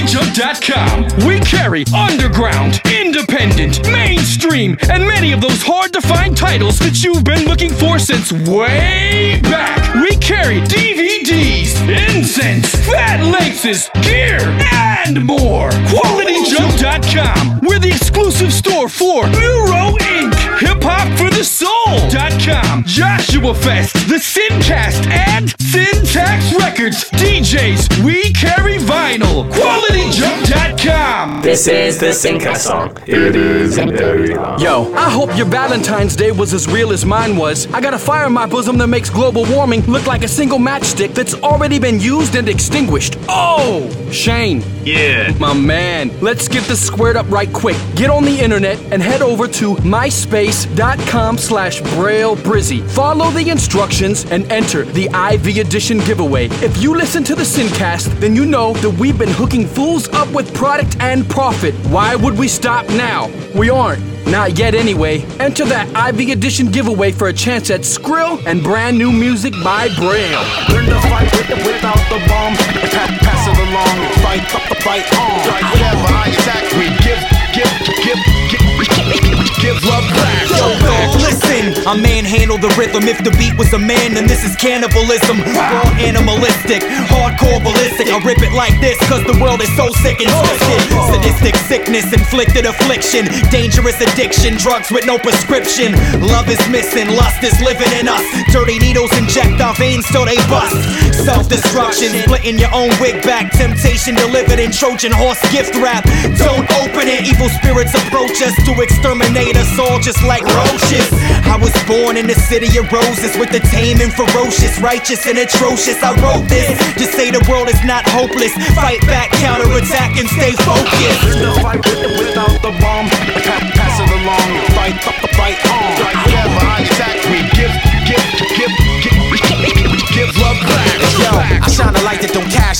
QualityJunk.com. We carry underground, independent, mainstream, and many of those hard to find titles that you've been looking for since way back. We carry DVDs, incense, fat laces, gear, and more. QualityJunk.com. We're the exclusive store for Neuro Inc., Hip Hop for the Soul.com, Joshua Fest, The Sincast, and Syntax Records. DJs, we carry vinyl. QualityJunk.com. This is the Synca song. It is very long. Yo, I hope your Valentine's Day was as real as mine was. I got a fire in my bosom that makes global warming look like a single matchstick that's already been used and extinguished. Oh, Shane. Yeah. My man, let's get this squared up right quick. Get on the internet and head over to myspace.com slash braille brizzy. Follow the instructions and enter the IV edition giveaway. If you listen to the Sincast, then you know that we've been hooking fools up with product and profit. Why would we stop now? We aren't. Not yet, anyway. Enter that IV edition giveaway for a chance at Skrill and brand new music by Braille. Learn to fight with without the bomb. Pa- pass it along. Fight, fight on. Strike whatever I attack. We give, give, give, give, give love back. I manhandle the rhythm. If the beat was a man, then this is cannibalism. Raw animalistic, hardcore ballistic. I rip it like this, cause the world is so sick and twisted. Sadistic sickness, inflicted affliction, dangerous addiction, drugs with no prescription. Love is missing, lust is living in us. Dirty needles inject our veins till they bust. Self destruction, splitting your own wig back. Temptation delivered in Trojan horse gift wrap. Don't open it, evil spirits approach us to exterminate us all just like roaches. I was born in the city of roses with the tame and ferocious, righteous and atrocious. I wrote this to say the world is not hopeless. Fight back, counterattack, and stay focused. Learn to fight with without the bomb. Pa- pass it along. Fight, fight on. Strike whatever attack. We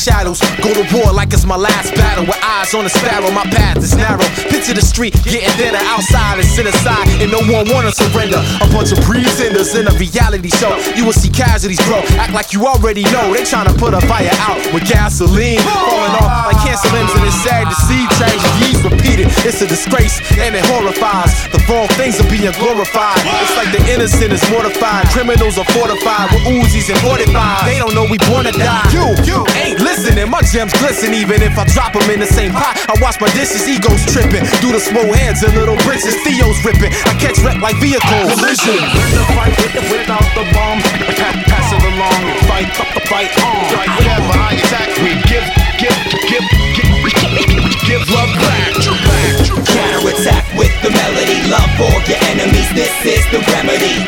shadows. Go to war like it's my last battle. With eyes on the sparrow, my path is narrow. Picture the street getting thinner outside and sit aside, and no one wanna surrender. A bunch of pretenders in a reality show. You will see casualties grow. Act like you already know. They tryna put a fire out with gasoline falling off like cancer limbs, and it's sad to see tragedies repeated. It's a disgrace and it horrifies. The wrong things are being glorified. It's like the innocent is mortified. Criminals are fortified with Uzis and 45. They don't know we born to die. You, you ain't listening. My gems glisten even if I drop them in the same pot. I wash my dishes, egos tripping. Do the small hands and little britches. Theo's ripping. I catch wreck like vehicle collision. Learn to fight with without the bomb. Pa- pass it along. Fight, fight on. Strike whatever I attack. We give, give, give, give, give love back. back. Counterattack with the melody. Love for your enemies. This is the remedy.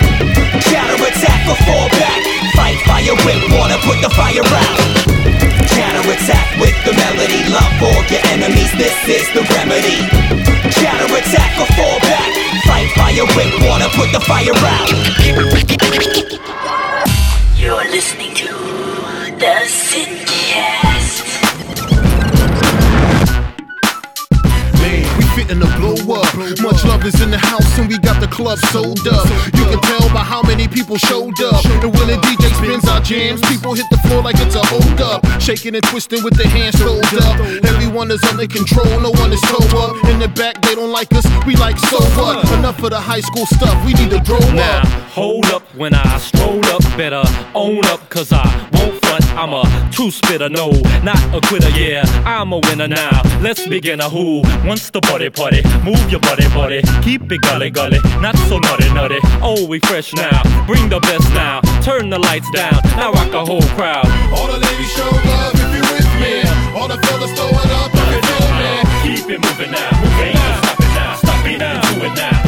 Counterattack or fall back. Fight fire whip. Wanna put the fire out. The remedy. Counterattack or fall back. Fight fire with Wanna put the fire out. You're listening to the Sincast. Man, we fitting to blow up. Much love is in the house and we got the club sold up. You can tell by how many people showed up. And when the DJ spins our jams, people hit the floor like it's a hold up. Shaking and twisting with their hands rolled up. Everyone is under control, no one is toe up. In the back, they don't like us, we like so what? Enough of the high school stuff, we need to grow Now, up. hold up when I stroll up, better own up, cause I won't front. I'm a true spitter, no, not a quitter, yeah. I'm a winner now. Let's begin a who wants the party party. Move your body, body. Keep it gully, gully. Not so naughty, naughty. Oh, we fresh now. Bring the best now. Turn the lights down. Now rock a whole crowd. All the ladies show love if you with me. All the fellas throw it up if you feel me. Keep it moving now. Ain't no stopping now. Stop it now. Do it now.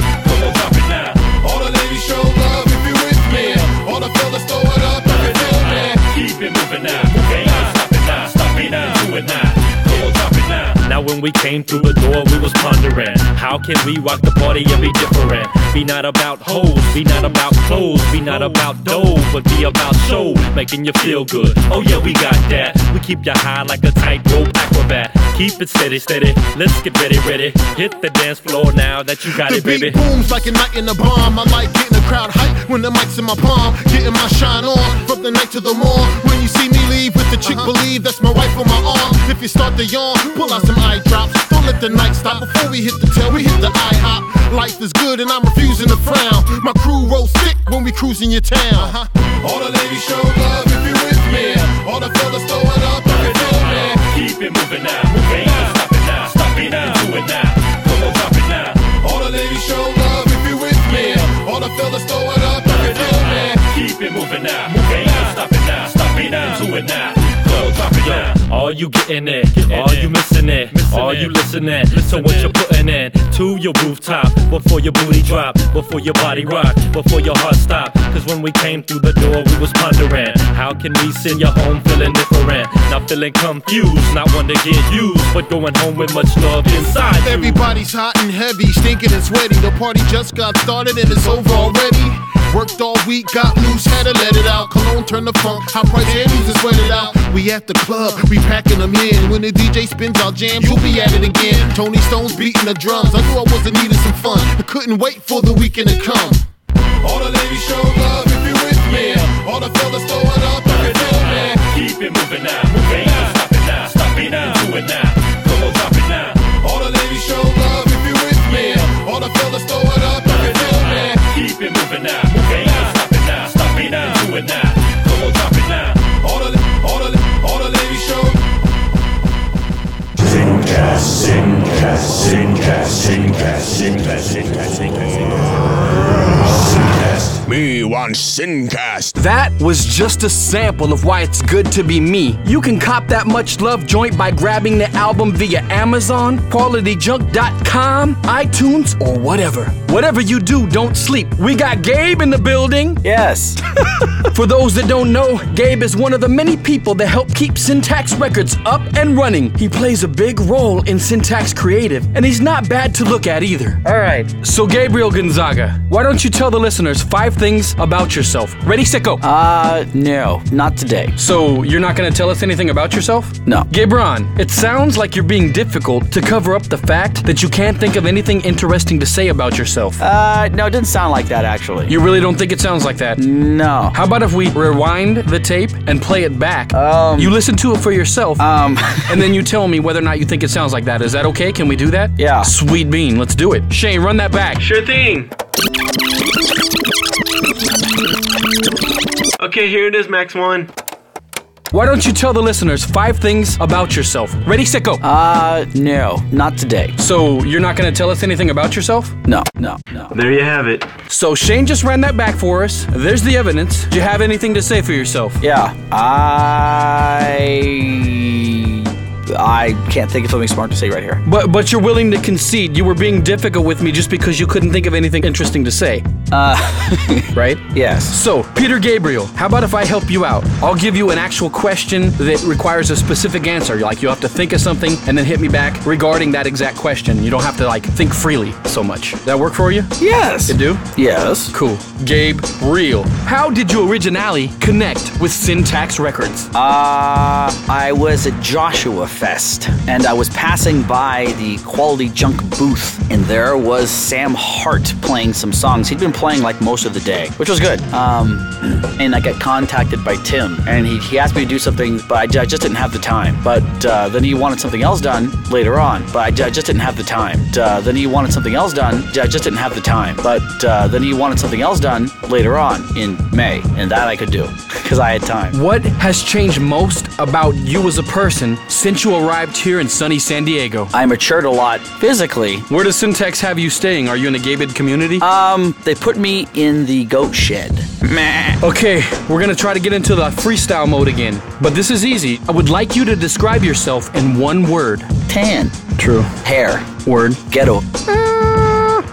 When we came through the door, we was pondering How can we rock the party and be different? Be not about hoes, be not about clothes Be not about dough, but be about show Making you feel good, oh yeah we got that We keep you high like a tightrope acrobat Keep it steady, steady. Let's get ready, ready. Hit the dance floor now that you got The it, baby. beat booms like a night in a bomb. I like getting the crowd hype when the mic's in my palm. Getting my shine on from the night to the morn. When you see me leave with the chick, uh-huh. believe that's my wife on my arm. If you start to yawn, pull out some eye drops. Don't let the night stop before we hit the tail. We hit the eye hop. Life is good and I'm refusing to frown. My crew rolls thick when we cruising your town. Uh-huh. All the ladies show love it now. You getting it, all you missing it, all you listening to what you're putting in to your rooftop before your booty drop, before your body rock, before your heart stop. Cause when we came through the door, we was pondering how can we send you home feeling different, not feeling confused, not one to get used, but going home with much love inside you. Everybody's hot and heavy, stinking and sweaty. The party just got started and it's over already. Worked all week, got loose, had to let it out. Cologne turn the funk, high price Andes and sweat it out. We at the club, we packing them in. When the DJ spins our jams, you'll be at it again. Tony Stone's beating the drums. I knew I wasn't needing some fun. I couldn't wait for the weekend to come. All the ladies show love if you with me. All the fellas throw it up if you feel me. Keep it moving now. Sincast, Sincast, Sincast, Sincast. Sincast. Me want Sincast. That was just a sample of why it's good to be me. You can cop that much love joint by grabbing the album via Amazon, qualityjunk.com, iTunes, or whatever. Whatever you do, don't sleep. We got Gabe in the building. Yes. For those that don't know, Gabe is one of the many people that help keep Syntax Records up and running. He plays a big role in Syntax Creative, and he's not bad to look at either. All right. So, Gabriel Gonzaga, why don't you tell the listeners five things about yourself? Ready, set, go. Uh, no, not today. So, you're not going to tell us anything about yourself? No. Gabron, it sounds like you're being difficult to cover up the fact that you can't think of anything interesting to say about yourself. Uh, no, it didn't sound like that actually. You really don't think it sounds like that? No. How about if we rewind the tape and play it back? Um, you listen to it for yourself, Um, and then you tell me whether or not you think it sounds like that. Is that okay? Can we do that? Yeah. Sweet bean, let's do it. Shane, run that back. Sure thing. Okay, here it is, Max 1. Why don't you tell the listeners five things about yourself? Ready, set, go. uh, no, not today. So, you're not going to tell us anything about yourself? No, no, no. There you have it. So, Shane just ran that back for us. There's the evidence. Do you have anything to say for yourself? Yeah, I. I can't think of something smart to say right here. But but you're willing to concede you were being difficult with me just because you couldn't think of anything interesting to say, Uh, right? yes. So, Peter Gabriel, how about if I help you out? I'll give you an actual question that requires a specific answer. Like you have to think of something and then hit me back regarding that exact question. You don't have to like think freely so much. That work for you? Yes. It do? Yes. Cool. Gabe Real. How did you originally connect with Syntax Records? Uh, I was a Joshua Fest, and I was passing by the Quality Junk booth, and there was Sam Hart playing some songs. He'd been playing like most of the day, which was good. Um, and I got contacted by Tim, and he, he asked me to do something, but I, I just didn't have the time. But uh, then he wanted something else done later on, but I, I just didn't have the time. Uh, then he wanted something else done, I just didn't have the time. But uh, then he wanted something else done later on in May, and that I could do because I had time. What has changed most about you as a person since you arrived here in sunny San Diego? I matured a lot physically. Where does Syntax have you staying? Are you in a gated community? Um, they put me in the goat shed. Meh. Okay, we're gonna try to get into the freestyle mode again. But this is easy. I would like you to describe yourself in one word. Tan. True. Hair. Word. Ghetto.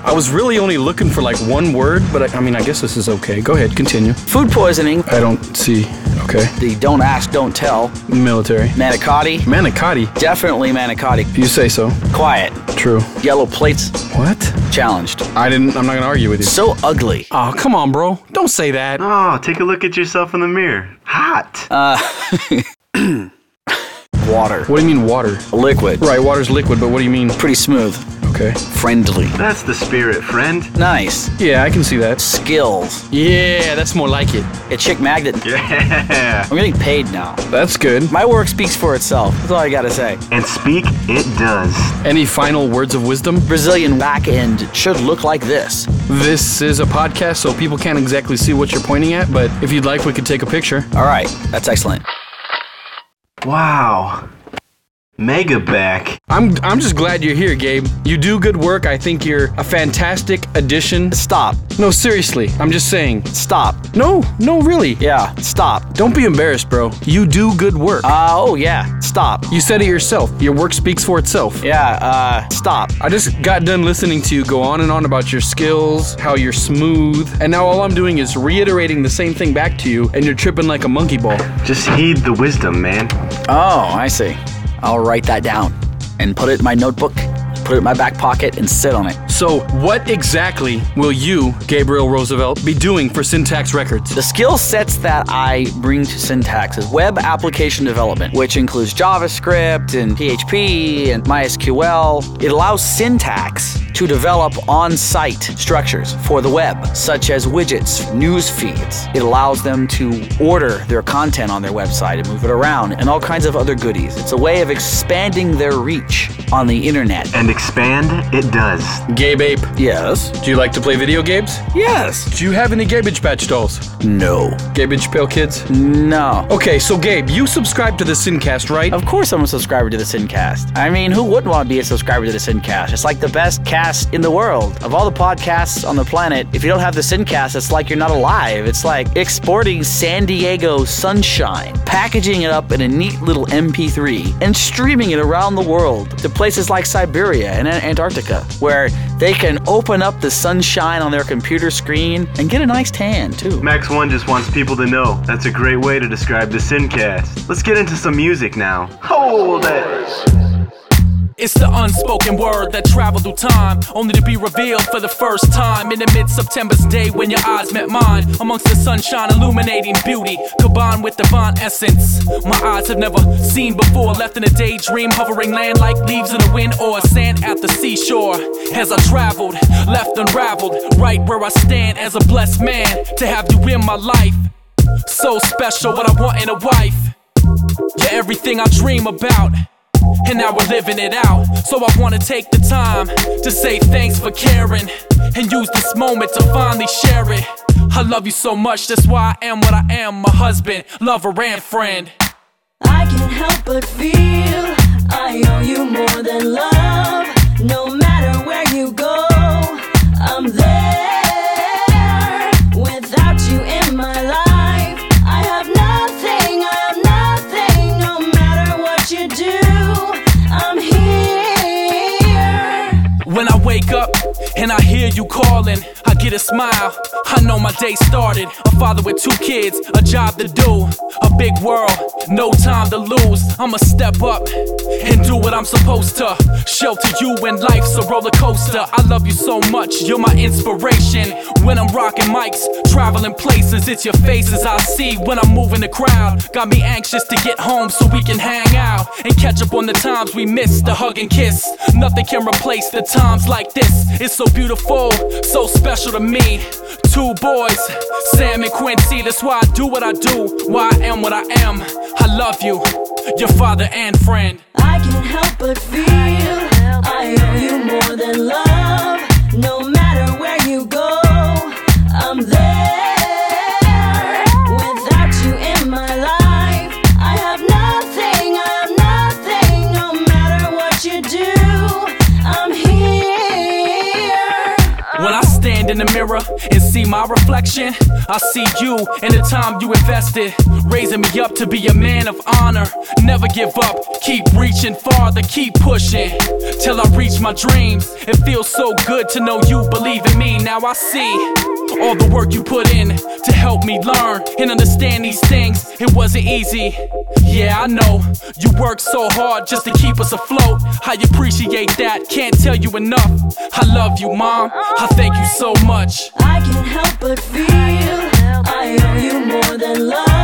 I was really only looking for like one word, but I, I mean, I guess this is okay. Go ahead, continue. Food poisoning. I don't see. Okay. The don't ask, don't tell. Military. Manicotti. Manicotti. Definitely manicotti. If you say so. Quiet. True. Yellow plates. What? Challenged. I didn't. I'm not gonna argue with you. So ugly. Oh, come on, bro. Don't say that. Oh, take a look at yourself in the mirror. Hot. Uh, Water. What do you mean water? A Liquid. Right, water's liquid, but what do you mean? Pretty smooth. Okay. Friendly. That's the spirit, friend. Nice. Yeah, I can see that. Skills. Yeah, that's more like it. A chick magnet. Yeah. I'm getting paid now. That's good. My work speaks for itself. That's all I gotta say. And speak it does. Any final words of wisdom? Brazilian back end should look like this. This is a podcast, so people can't exactly see what you're pointing at, but if you'd like, we could take a picture. All right, that's excellent. Wow. Mega back. I'm I'm just glad you're here, Gabe. You do good work. I think you're a fantastic addition. Stop. No, seriously. I'm just saying. Stop. No, no, really. Yeah, stop. Don't be embarrassed, bro. You do good work. Uh, oh yeah, stop. You said it yourself. Your work speaks for itself. Yeah, uh, stop. I just got done listening to you go on and on about your skills, how you're smooth, and now all I'm doing is reiterating the same thing back to you, and you're tripping like a monkey ball. Just heed the wisdom, man. Oh, I see. I'll write that down and put it in my notebook, put it in my back pocket, and sit on it. So, what exactly will you, Gabriel Roosevelt, be doing for Syntax Records? The skill sets that I bring to Syntax is web application development, which includes JavaScript and PHP and MySQL. It allows Syntax to develop on site structures for the web, such as widgets, news feeds. It allows them to order their content on their website and move it around, and all kinds of other goodies. It's a way of expanding their reach on the internet. And expand it does. Gabe Ape, Yes. do you like to play video games? Yes. Do you have any Garbage Patch dolls? No. Garbage Pail Kids? No. Okay, so Gabe, you subscribe to the Sincast, right? Of course, I'm a subscriber to the Sincast. I mean, who wouldn't want to be a subscriber to the Sincast? It's like the best cast in the world. Of all the podcasts on the planet, if you don't have the Sincast, it's like you're not alive. It's like exporting San Diego sunshine, packaging it up in a neat little MP3, and streaming it around the world to places like Siberia and Antarctica, where they can open up the sunshine on their computer screen and get a nice tan, too. Max One just wants people to know. That's a great way to describe the Sincast. Let's get into some music now. Hold it. It's the unspoken word that traveled through time, only to be revealed for the first time in the mid September's day when your eyes met mine. Amongst the sunshine, illuminating beauty, combined with divine essence. My eyes have never seen before, left in a daydream, hovering land like leaves in the wind or sand at the seashore. As I traveled, left unraveled, right where I stand as a blessed man to have you in my life. So special, what I want in a wife. You're everything I dream about. And now we're living it out. So I wanna take the time to say thanks for caring and use this moment to finally share it. I love you so much, that's why I am what I am my husband, lover, and friend. I can't help but feel I owe you more than love. No matter where you go, I'm there. And I hear you calling, get a smile. I know my day started. A father with two kids, a job to do, a big world, no time to lose. I'ma step up and do what I'm supposed to. Shelter you when life's a roller coaster. I love you so much, you're my inspiration. When I'm rocking mics, traveling places, it's your faces I see when I'm moving the crowd. Got me anxious to get home so we can hang out and catch up on the times we missed. The hug and kiss, nothing can replace the times like this. It's so beautiful, so special to me. Two boys, Sam and Quincy. That's why I do what I do, why I am what I am. I love you, your father and friend. I can't help but feel I owe you more than love. No in the mirror and see my reflection, I see you and the time you invested, raising me up to be a man of honor. Never give up, keep reaching farther, keep pushing till I reach my dreams. It feels so good to know you believe in me. Now I see all the work you put in to help me learn and understand these things. It wasn't easy. Yeah, I know you worked so hard just to keep us afloat. I appreciate that, can't tell you enough. I love you, mom. I thank you so much. I can't help but feel I owe you more than love.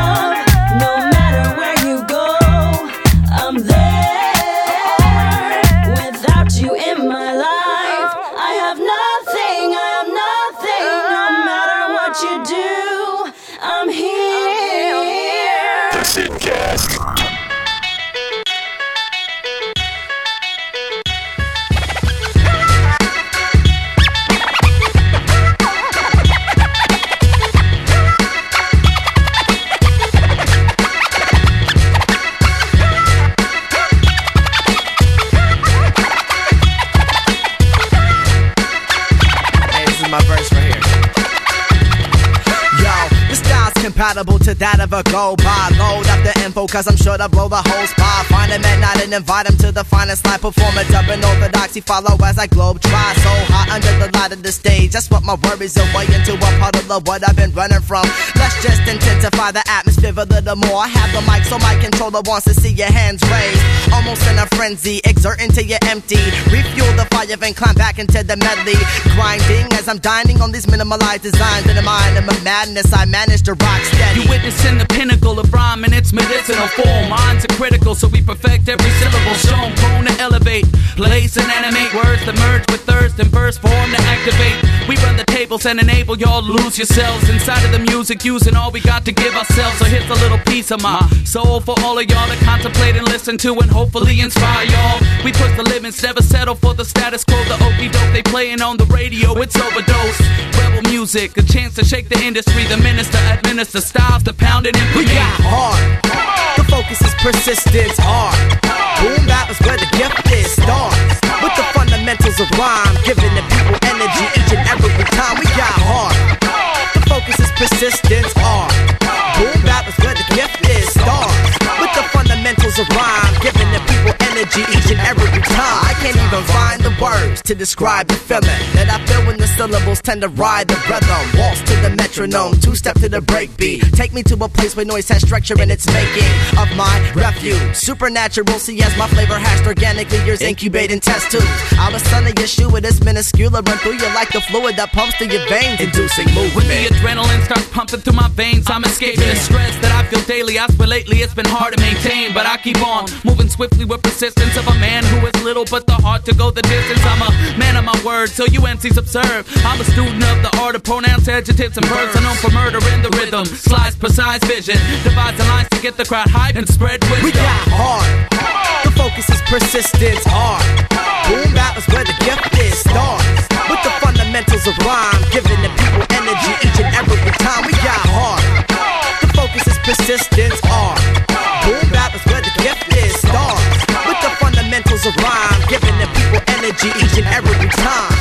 Compatible to that of a go by. Info, cause I'm sure to blow the whole spot. Find him at night and invite him to the finest live performance of an orthodoxy. Follow as I globe try. So high under the light of the stage. That's what my worries are way into a puddle of what I've been running from. Let's just intensify the atmosphere a little more. I have the mic, so my controller wants to see your hands raised. Almost in a frenzy, exerting till you're empty. Refuel the fire, then climb back into the medley. Grinding as I'm dining on these minimalized designs. In the mind of my madness, I manage to rock steady. You witnessing the pinnacle of rhyme in its medicinal form. Minds are critical, so we perfect every syllable. Shown prone to elevate, place and animate words that merge with thirst and verse form to activate. We run the tables and enable y'all to lose yourselves inside of the music, using all we got to give ourselves. So here's a little piece of my soul for all of y'all to contemplate and listen to, and hopefully inspire y'all. We push the limits, never settle for the status quo. The okey doke they playing on the radio, it's overdose. Rebel music, a chance to shake the industry. The minister administer styles to pound and We got hard. The focus is persistence, hard. Boom, that was where the gift is starts. With the fundamentals of rhyme, giving the people energy each and every time. We got hard. The focus is persistence, hard. Boom, that was where the gift is starts. With fundamentals of rhyme, giving the people energy each and every time. I can't even find the words to describe the feeling that I feel when the syllables tend to ride the rhythm. Waltz to the metronome, two step to the breakbeat. Take me to a place where noise has structure in its making of my refuge. Supernatural, see as my flavor hashed organically, years incubating test tubes. I was son of Yeshua, this minuscule run through you like the fluid that pumps through your veins, inducing When the adrenaline starts pumping through my veins, I'm escaping the stress that I feel daily. I swear lately it's been hard to maintain, but I keep on moving swiftly with persistence of a man who is little but the heart to go the distance. I'm a man of my word, so you MCs observe. I'm a student of the art of pronouns, adjectives, and verbs. I'm known for murder in the rhythm, slice, precise vision, divides the lines to get the crowd hyped and spread wisdom. We got hard. The focus is persistence, hard. Boom, that was where the gift is starts. With the fundamentals of rhyme, giving the people energy each and every time. We got hard. The focus is persistence, hard. Energy each and every time.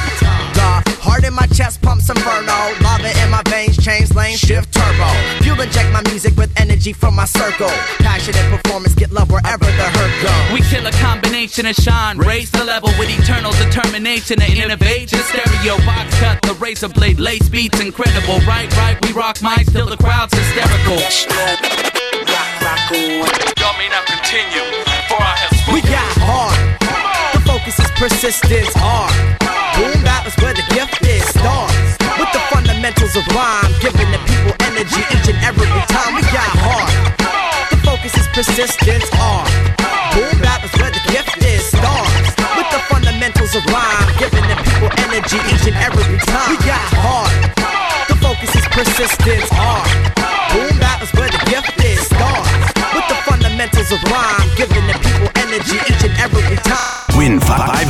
The heart in my chest pumps inferno. Lava in my veins, change lanes, shift turbo. Fuel inject my music with energy from my circle. Passionate performance, get love wherever the hurt goes. We kill a combination and shine, raise the level with eternal determination to innovate. Your stereo box cut, the razor blade, lace beats incredible. Right, right, we rock mics till the crowd's hysterical. Y'all may now continue, for I have We got persistence, are. Boom, that was where the gift is starts. With the fundamentals of rhyme, giving the people energy each and every time. We got hard. The focus is persistence, hard. Boom, that was where the gift is starts. With the fundamentals of rhyme, giving the people energy each and every time. We got hard. The focus is persistence, hard. Boom, that was where the gift is starts. With the fundamentals of rhyme, giving the people energy each and every time.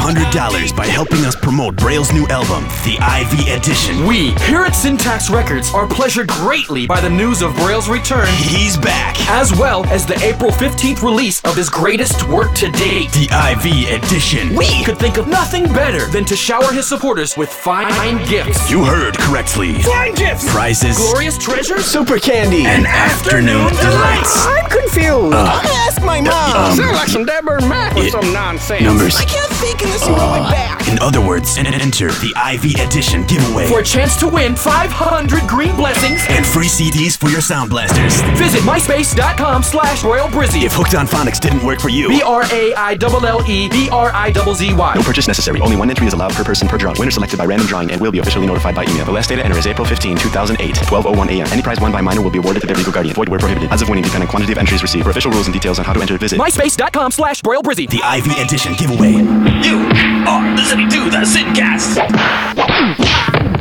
Win $500 by helping us promote Braille's new album, The IV Edition. We, here at Syntax Records, are pleasured greatly by the news of Braille's return. He's back. As well as the April 15th release of his greatest work to date. The IV Edition. We could think of nothing better than to shower his supporters with fine gifts. You heard correctly. Fine gifts! Prizes. Glorious treasures? Super candy. And afternoon delights. I'm confused. Uh, Ask my mom. um, Sound like some Deborah Mac or it- some nonsense. numbers. I in this uh, my back. In other words, en- enter the Ivy Edition giveaway. For a chance to win 500 green blessings and free CDs for your sound blasters. Visit myspace.com slash Braille Brizzy. If Hooked on Phonics didn't work for you, B R A I L L E B R I Z Z Y. No purchase necessary. Only one entry is allowed per person per draw. Winner selected by random drawing and will be officially notified by email. The last day to enter is April 15, 2008, 12:01 a.m. Any prize won by minor will be awarded to their legal guardian. Void where prohibited. As of winning depend on quantity of entries received. For official rules and details on how to enter, visit myspace.com slash Braille Brizzy. the Ivy Edition giveaway. You are listening to the Sincast.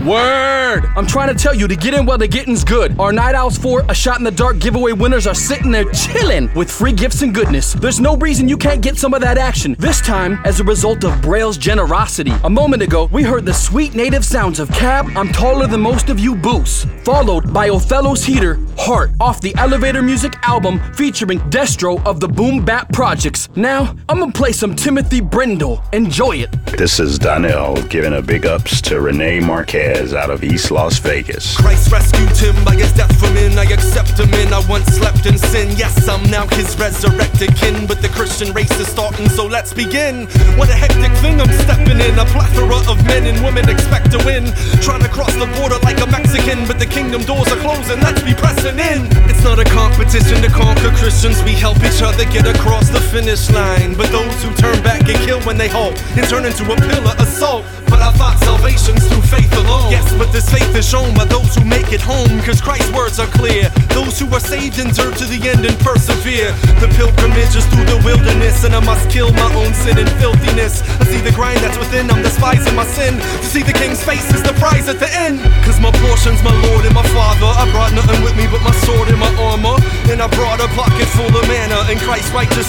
Word! I'm trying to tell you to get in while the getting's good. Our Night Owls 4 A Shot in the Dark giveaway winners are sitting there chilling with free gifts and goodness. There's no reason you can't get some of that action. This time, as a result of Braille's generosity. A moment ago, we heard the sweet native sounds of Cab, I'm Taller Than Most of You Boost, followed by Othello's Heater, Heart, off the Elevator Music album featuring Destro of the Boom Bap Projects. Now, I'm gonna play some Timothy Brindle. Enjoy it. This is Donnell giving a big ups to Renee Marquez out of East Las Vegas. Christ rescued him by his death from in. I accept him in. I once slept in sin. Yes, I'm now his resurrected kin. But the Christian race is starting, so let's begin. What a hectic thing I'm stepping in. A plethora of men and women expect to win. Trying to cross the border like a Mexican, but the kingdom doors are closing. Let's be pressing in. It's not a competition to conquer Christians. We help each other get across the finish line. But those who turn back get killed when they halt and turn into a pillar of salt. But I thought salvation's through faith alone. Yes, but this faith is shown by those who make it home. Cause Christ's words are clear. Those who are saved endure to the end and persevere. The pilgrimage is through the wilderness, and I must kill my own sin and filthiness. I see the grind that's within, I'm despising my sin. To see the king's face is the prize at the end. Cause my portion's my Lord and my Father. I brought nothing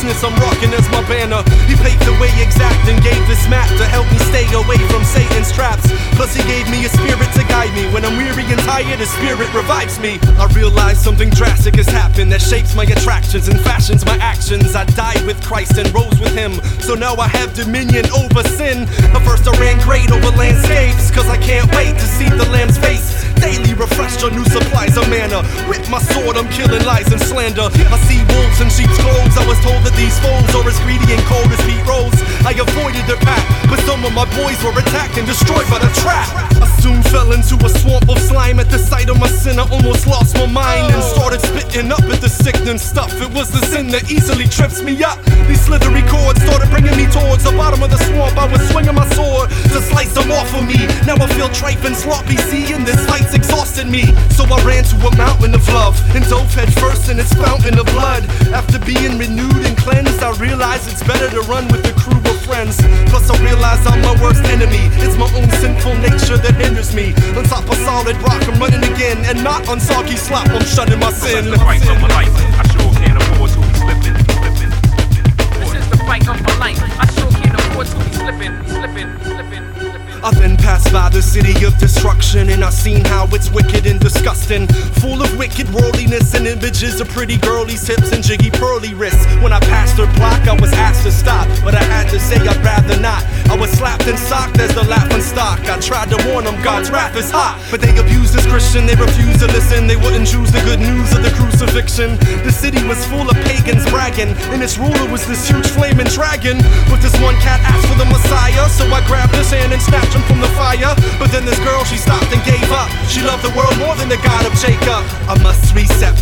Righteousness, I'm rocking as my banner. He paved the way exact and gave this map to help me stay away from Satan's traps. Plus, he gave me a spirit to guide me. When I'm weary and tired, his spirit revives me. I realize something drastic has happened that shapes my attractions and fashions my actions. I died with Christ and rose with him. So now I have dominion over sin. But first, I ran great over landscapes. Cause I can't wait to see the lamb's face. Daily refreshed on new supplies of manna. With my sword, I'm killing lies and slander. I see wolves in sheep's clothes. I was told that these foes are as greedy and cold as Pete Rose. I avoided their pack, but some of my boys were attacked and destroyed by the trap. I soon fell into a swamp of slime. At the sight of my sin, I almost lost my mind and oh. started spitting up at the sickening stuff. It was the sin that easily trips me up. These slithery cords started bringing me towards the bottom of the swamp. I was swinging my sword to slice them off of me. Now I feel tripe and sloppy, seeing this fight's exhausted me. So I ran to a mountain of love and dove head first in its fountain of blood. After being renewed and cleansed, I realize it's better to run with a crew of friends. Plus, I realize I'm my worst enemy. It's my own sinful nature that hinders me. On top of solid rock, I'm running again, and not on soggy slop. I'm shunning my sin. This is The fight of my life. I sure can't afford to be slipping, slipping. This is the fight of my life. I sure can't afford to be slipping, slipping, slipping. I then passed by the city of destruction and I seen how it's wicked and disgusting. Full of wicked worldliness and images of pretty girlies, hips and jiggy pearly wrists. When I passed her block, I was asked to stop, but I had to say I'd rather not. I was slapped and socked as the laughing stock. I tried to warn them God's wrath is hot, but they abused this Christian, they refused to listen. They wouldn't choose the good news of the crucifixion. The city was full of pagans bragging, and its ruler was this huge flaming dragon. But this one cat asked for the Messiah, so I grabbed his hand and snatched him from the fire. But then this girl, she stopped and gave up. She loved the world more than the God of Jacob. I must reset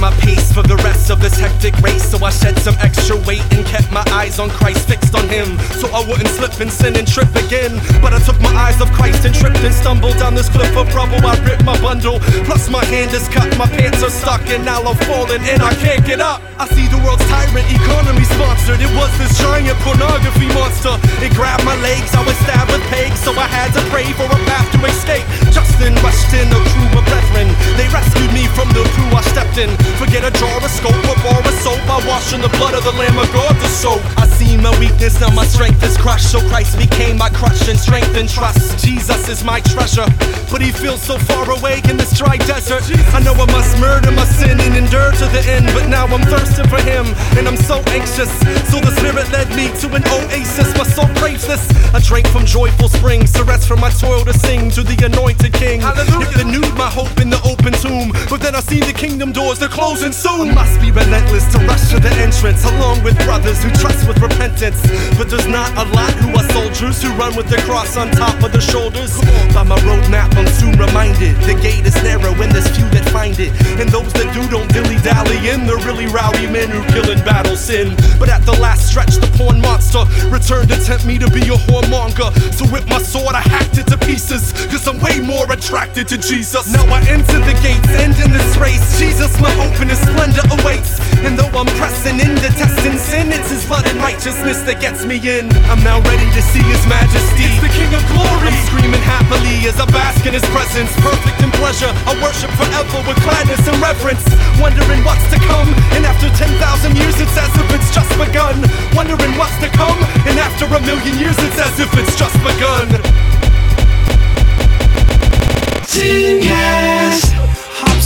of this hectic race. So I shed some extra weight and kept my eyes on Christ fixed on him. So I wouldn't slip and sin and trip again. But I took my eyes off Christ and tripped and stumbled down this cliff of rubble. I ripped my bundle. Plus my hand is cut, my pants are stuck, and now I'm falling and I can't get up. I see the world's tyrant economy sponsored. It was this giant pornography monster. It grabbed my legs, I was stabbed with pegs, so I had to pray for a path to escape. Justin rushed in a crew of brethren. They rescued me from the crew I stepped in. Forget a jar of scope, a bar of soap. I wash in the blood of the Lamb of God to soap. I see my weakness, now my strength is crushed. So Christ became my crush and strength and trust. Jesus is my treasure, but he feels so far away in this dry desert. I know I must murder my sin and endure to the end, but now I'm thirsting for him, and I'm so anxious. So the Spirit led me to an oasis. My soul craves this. I drank from joyful springs to rest from my toil to sing to the anointed King. Hallelujah. You renewed my hope in the open tomb, but then I see the kingdom doors they're closing soon. I must be relentless to rush to the entrance, along with brothers who trust with repentance. But there's not a lot who are soldiers who run with their cross on top of their shoulders. By my roadmap, I'm soon reminded the gate is narrow and there's few that find it. And those that do don't dilly dally in. They're really rowdy men who kill in battle sin. But at the last stretch, the porn monster returned to tempt me to be a whoremonger. So with my sword, I hacked it to pieces. Cause I'm way more attracted to Jesus. Now I enter the gates, end in this race. Jesus, my hope and his splendor awaits. And though I'm pressing in, detesting sin, it's his blood and righteousness that gets me in. I'm now ready to see his majesty. It's the King of glory. I'm screaming happily as I bask in his presence. Perfect in pleasure. I worship forever with gladness and reverence. Wondering what's to come. And after 10,000 years, it's as if it's just begun. Wondering what's to come. And after a million years, it's as if it's just begun. Sincast.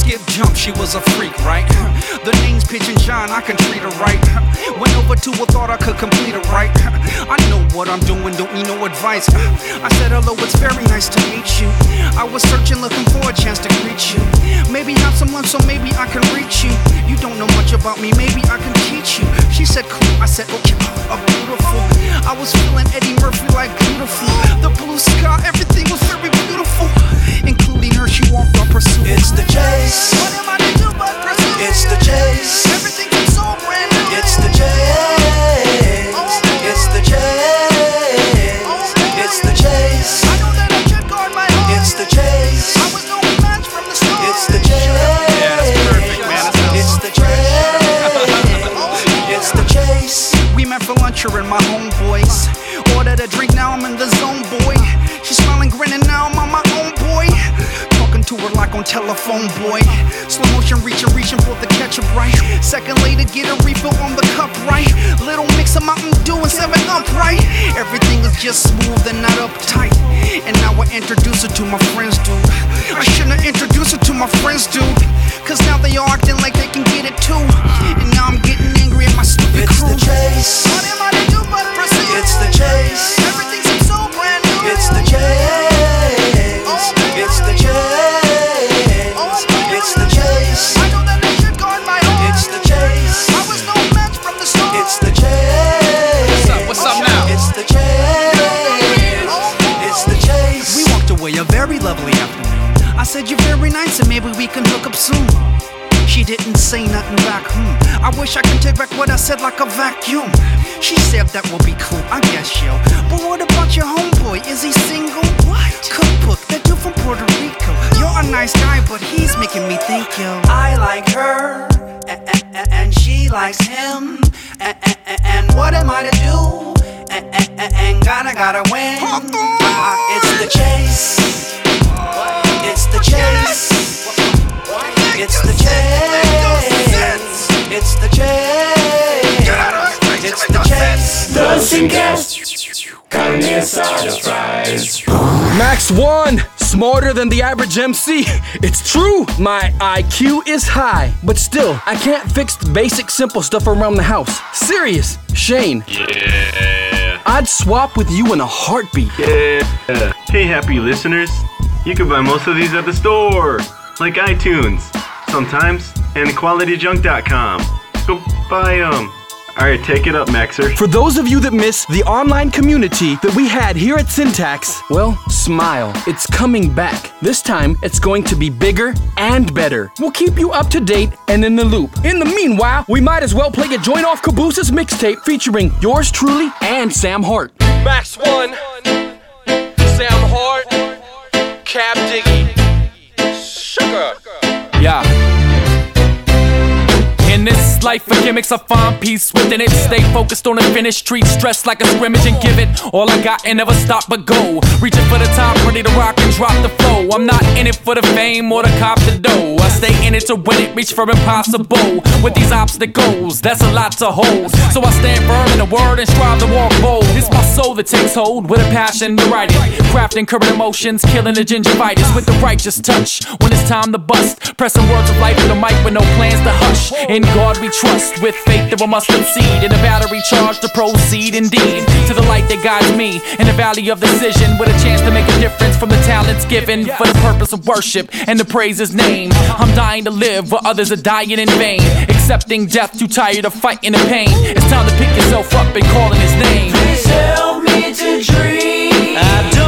Jump, she was a freak, right? The name's Pigeon John, I can treat her right. Went over to her, thought I could complete her right. I know what I'm doing, don't need no advice. I said, hello, it's very nice to meet you. I was searching, looking for a chance to greet you. Maybe have some lunch, so maybe I can reach you. You don't know much about me, maybe I can teach you. She said, cool. I said, okay, beautiful. I was feeling Eddie Murphy like beautiful. The blue sky, everything was very beautiful. Including her, she walked up pursuit. It's the chase. What am I to do but pursue? It's the chase. Everything seems so brand new. It's the chase. It's the chase. It's the chase. I know that I should guard my heart. It's the chase. I was no match from the start. It's the chase. Yeah, that's perfect, man. It's the chase. It's the chase. We met for lunch, her and my homeboys. Ordered a drink, now I'm in the zone, boy. To her like on telephone, boy. Slow motion, reaching, reaching for the ketchup, right? Second later, get a refill on the cup, right? Little mix of Mountain Dew and 7 Up, right? Everything is just smooth and not uptight. And now I introduce her to my friends, dude. I shouldn't have introduced her to my friends, dude. Cause now they are acting like they can get it too. And now I'm getting angry at my stupid It's crew. the chase. What am I to do but proceed? It's the chase. Everything seems so brand new. It's the chase. Said you're very nice and maybe we can hook up soon. She didn't say nothing back, hmm. I wish I could take back what I said like a vacuum. She said that will be cool, I guess, yo. But what about your homeboy? Is he single? What? Cookbook, that dude from Puerto Rico. You're a nice guy, but he's making me think, yo. I like her, and she likes him. And what am I to do? And gotta, gotta win. It's the chase. It's the chase. It's the chase. It's the chase. It's the chase. The Sincast. Carne asada fries. Max 1, smarter than the average MC. It's true, my IQ is high, but still, I can't fix the basic simple stuff around the house. Serious, Shane. Yeah. I'd swap with you in a heartbeat. Yeah. Hey, happy listeners. You can buy most of these at the store, like iTunes, sometimes, and QualityJunk.com. Go buy them. Alright, take it up, Maxer. For those of you that miss the online community that we had here at Syntax, well, smile. It's coming back. This time, it's going to be bigger and better. We'll keep you up to date and in the loop. In the meanwhile, we might as well play a joint off Cabooses mixtape featuring yours truly and Sam Hart. Max One, Cap life of gimmicks, I find peace within it. Stay focused on the finish, treat stress like a scrimmage and give it all I got and never stop but go. Reaching for the top, ready to rock and drop the flow. I'm not in it for the fame or the cop the dough. I stay in it to win it, reach for impossible. With these obstacles, that's a lot to hold. So I stand firm in the word and strive to walk bold. It's my soul that takes hold with a passion to write it. Crafting current emotions, killing the gingivitis with the righteous touch. When it's time to bust, pressing words of life to the mic with no plans to hush. In God we trust, with faith that we must concede. In a battery charge to proceed indeed. To the light that guides me in the valley of decision. With a chance to make a difference from the talents given for the purpose of worship and to praise his name. I'm dying to live where others are dying in vain. Accepting death, too tired of fighting the pain. It's time to pick yourself up and calling his name. Please help me to dream.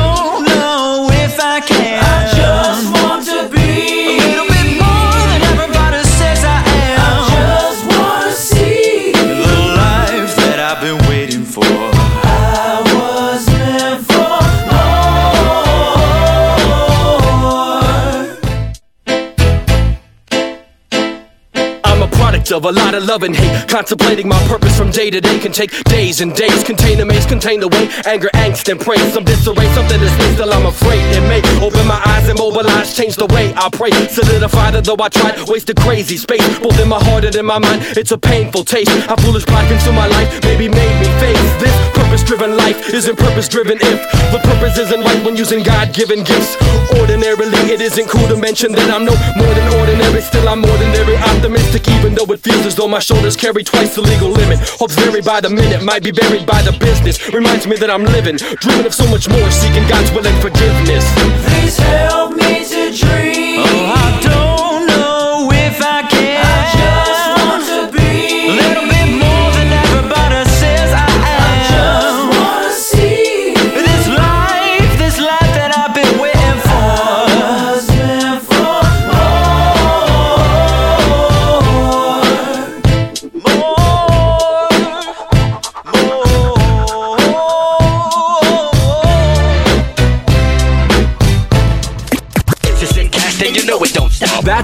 Of a lot of love and hate. Contemplating my purpose from day to day can take days and days. Contain a maze, contain the weight, anger, angst, and praise. Some disarray, something is missed till I'm afraid. It may open my eyes and mobilize, change the way I pray. Solidify that though I tried, wasted crazy space. Both in my heart and in my mind, it's a painful taste. How foolish pride consume my life, maybe made me face this. Purpose driven life isn't purpose driven if the purpose isn't right when using God given gifts. Ordinarily, it isn't cool to mention that I'm no more than ordinary. Still, I'm ordinary, optimistic, even though it feels as though my shoulders carry twice the legal limit. Hopes vary by the minute, might be buried by the business. Reminds me that I'm living, dreaming of so much more, seeking God's will and forgiveness. Please help me to dream. Oh,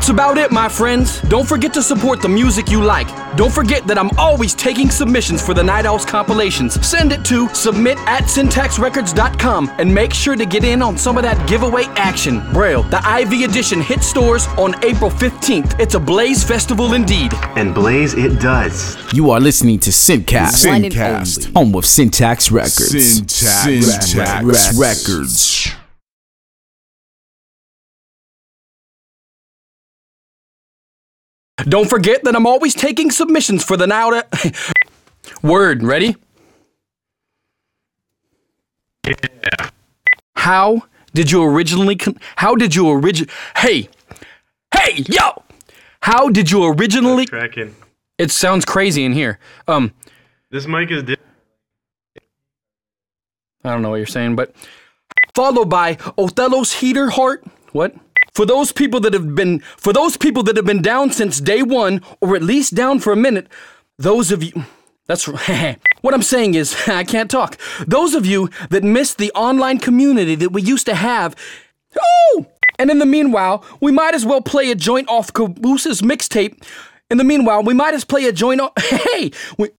That's about it, my friends. Don't forget to support the music you like. Don't forget that I'm always taking submissions for the Night Owls compilations. Send it to submit at syntaxrecords.com and make sure to get in on some of that giveaway action. Braille, the IV edition hit stores on April 15th. It's a Blaze festival indeed. And Blaze it does. You are listening to Sincast. Sincast. Home of Syntax Records. Syntax Syntax Records. Don't forget that I'm always taking submissions for the now to. Word, ready? Yeah. How did you originally. Con- how did you origin. Hey! Hey, yo! How did you originally. Cracking. It sounds crazy in here. Um, This mic is. Di- I don't know what you're saying, but. Followed by Othello's heater heart. What? For those people that have been for those people that have been down since day one, or at least down for a minute, those of you that's what I'm saying is I can't talk. Those of you that missed the online community that we used to have. Oh! And in the meanwhile, we might as well play a joint off Caboose's mixtape. In the meanwhile, we might as play a joint off. Hey! We,